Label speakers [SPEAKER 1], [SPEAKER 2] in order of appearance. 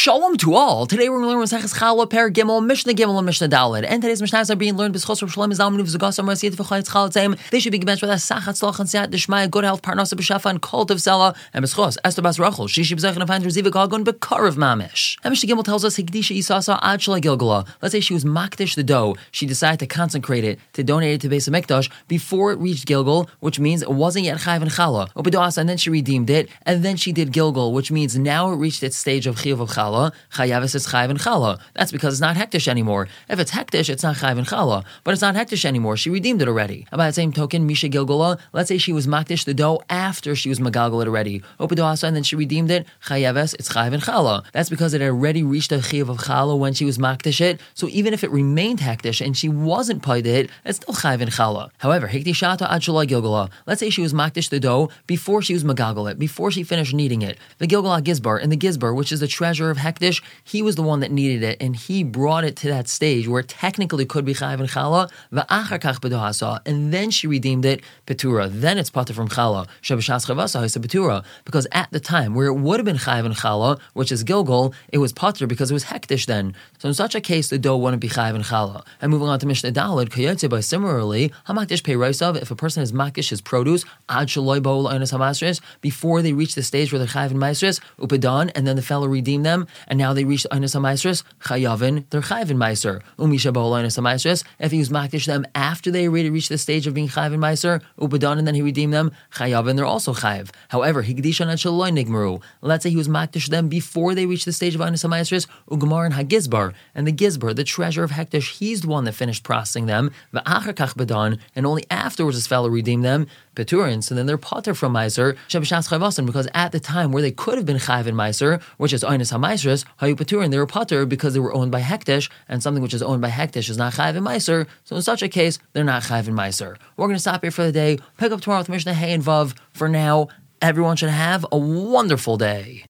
[SPEAKER 1] Shalom to all. Today we're going to learn Maseches Challah, Per Gimel, Mishnah Gimel, and Mishnah Daled. And today's Mishnahs are being learned B'schos Rav Shalom Zalman V'Zagas Amar Siyat V'Chayit Challah They should be gebenched with a Sachat Tzloch and Siyat Deshmaya, good health, Parnasa B'Shafa, and Cult of Zela, and B'schos, Esther Bas Rachel, Shishi B'Zechan of Andrew Ziva Gagun, B'Kar of Mamish. And Mishnah Gimel tells us Higdisha Isasa Ad Shalai Gilgala. Let's say she was Makdish the dough. She decided to consecrate it, to donate it to Beis Hamikdash before it reached Gilgal, which means it wasn't yet Chayv and. Ubedoas, and then she redeemed it, and then she did Gilgal, which means now it reached its stage of Chiv of Challah. Chayavis is and Challah. That's because it's not hektish anymore. If it's hektish, it's not Chayv and Challah. But it's not hektish anymore. She redeemed it already. By the same token, Misha Gilgala, let's say she was makdish the dough after she was Magalgal it already. Opedoasa, and then she redeemed it. Chayavis, it's Chayv and Challah. That's because it already reached the Chiv of Challah when she was makdish it. So even if it remained hektish and she wasn't paid it, it's still Chayv and Challah. However, Hikti Shata Ad Gilgala, let's say she was makdish the dough before she was Magalgal it, before she finished kneading it. The Gilgal Gizbar, and the Gizbar, which is the treasure of hektish, he was the one that needed it, and he brought it to that stage where technically could be chayiv and chala, va'achar kach and then she redeemed it petura. Then it's pater from chala. Shabashas chavasa is petura because at the time where it would have been chayiv and chala, which is Gilgal, it was pater because it was hektish then. So in such a case, the dough wouldn't be chayiv and chala. And moving on to Mishnah Dalad, kayotze by similarly, hamakdish peirosav. If a person is makdish his produce ad shaloi hamasris before they reach the stage where they're chayiv and maestris upadan, and then the fellow redeemed them, and now they reached Einis HaMaisris, Chayavin, they're Chayavin Meiser. Umisha Ba'ol Einis HaMaisris, if he was Makdish them after they already reached the stage of being Chayavin Meiser, Ubadan, and then he redeemed them, Chayavin, they're also Chayav. However, Higdishan and Nigmaru, let's say he was Makdish them before they reached the stage of Einis HaMaisris, Ugamar and Hagizbar, and the Gizbar, the treasure of Hektish, he's the one that finished processing them, Va'achakach Badan, and only afterwards his fellow redeemed them, Peturin, so then they're Potter from Meiser, Shabashas Chayvasan, because at the time where they could have been Chayavin Meiser, which is Einus Einis HaMaisris, Hayu Peturin, they were Potter because they were owned by Hektish, and something which is owned by Hektish is not Chayv and Meiser. So in such a case, they're not Chayv and Meiser. We're going to stop here for the day. Pick up tomorrow with Mishnah Hey and Vav. For now, everyone should have a wonderful day.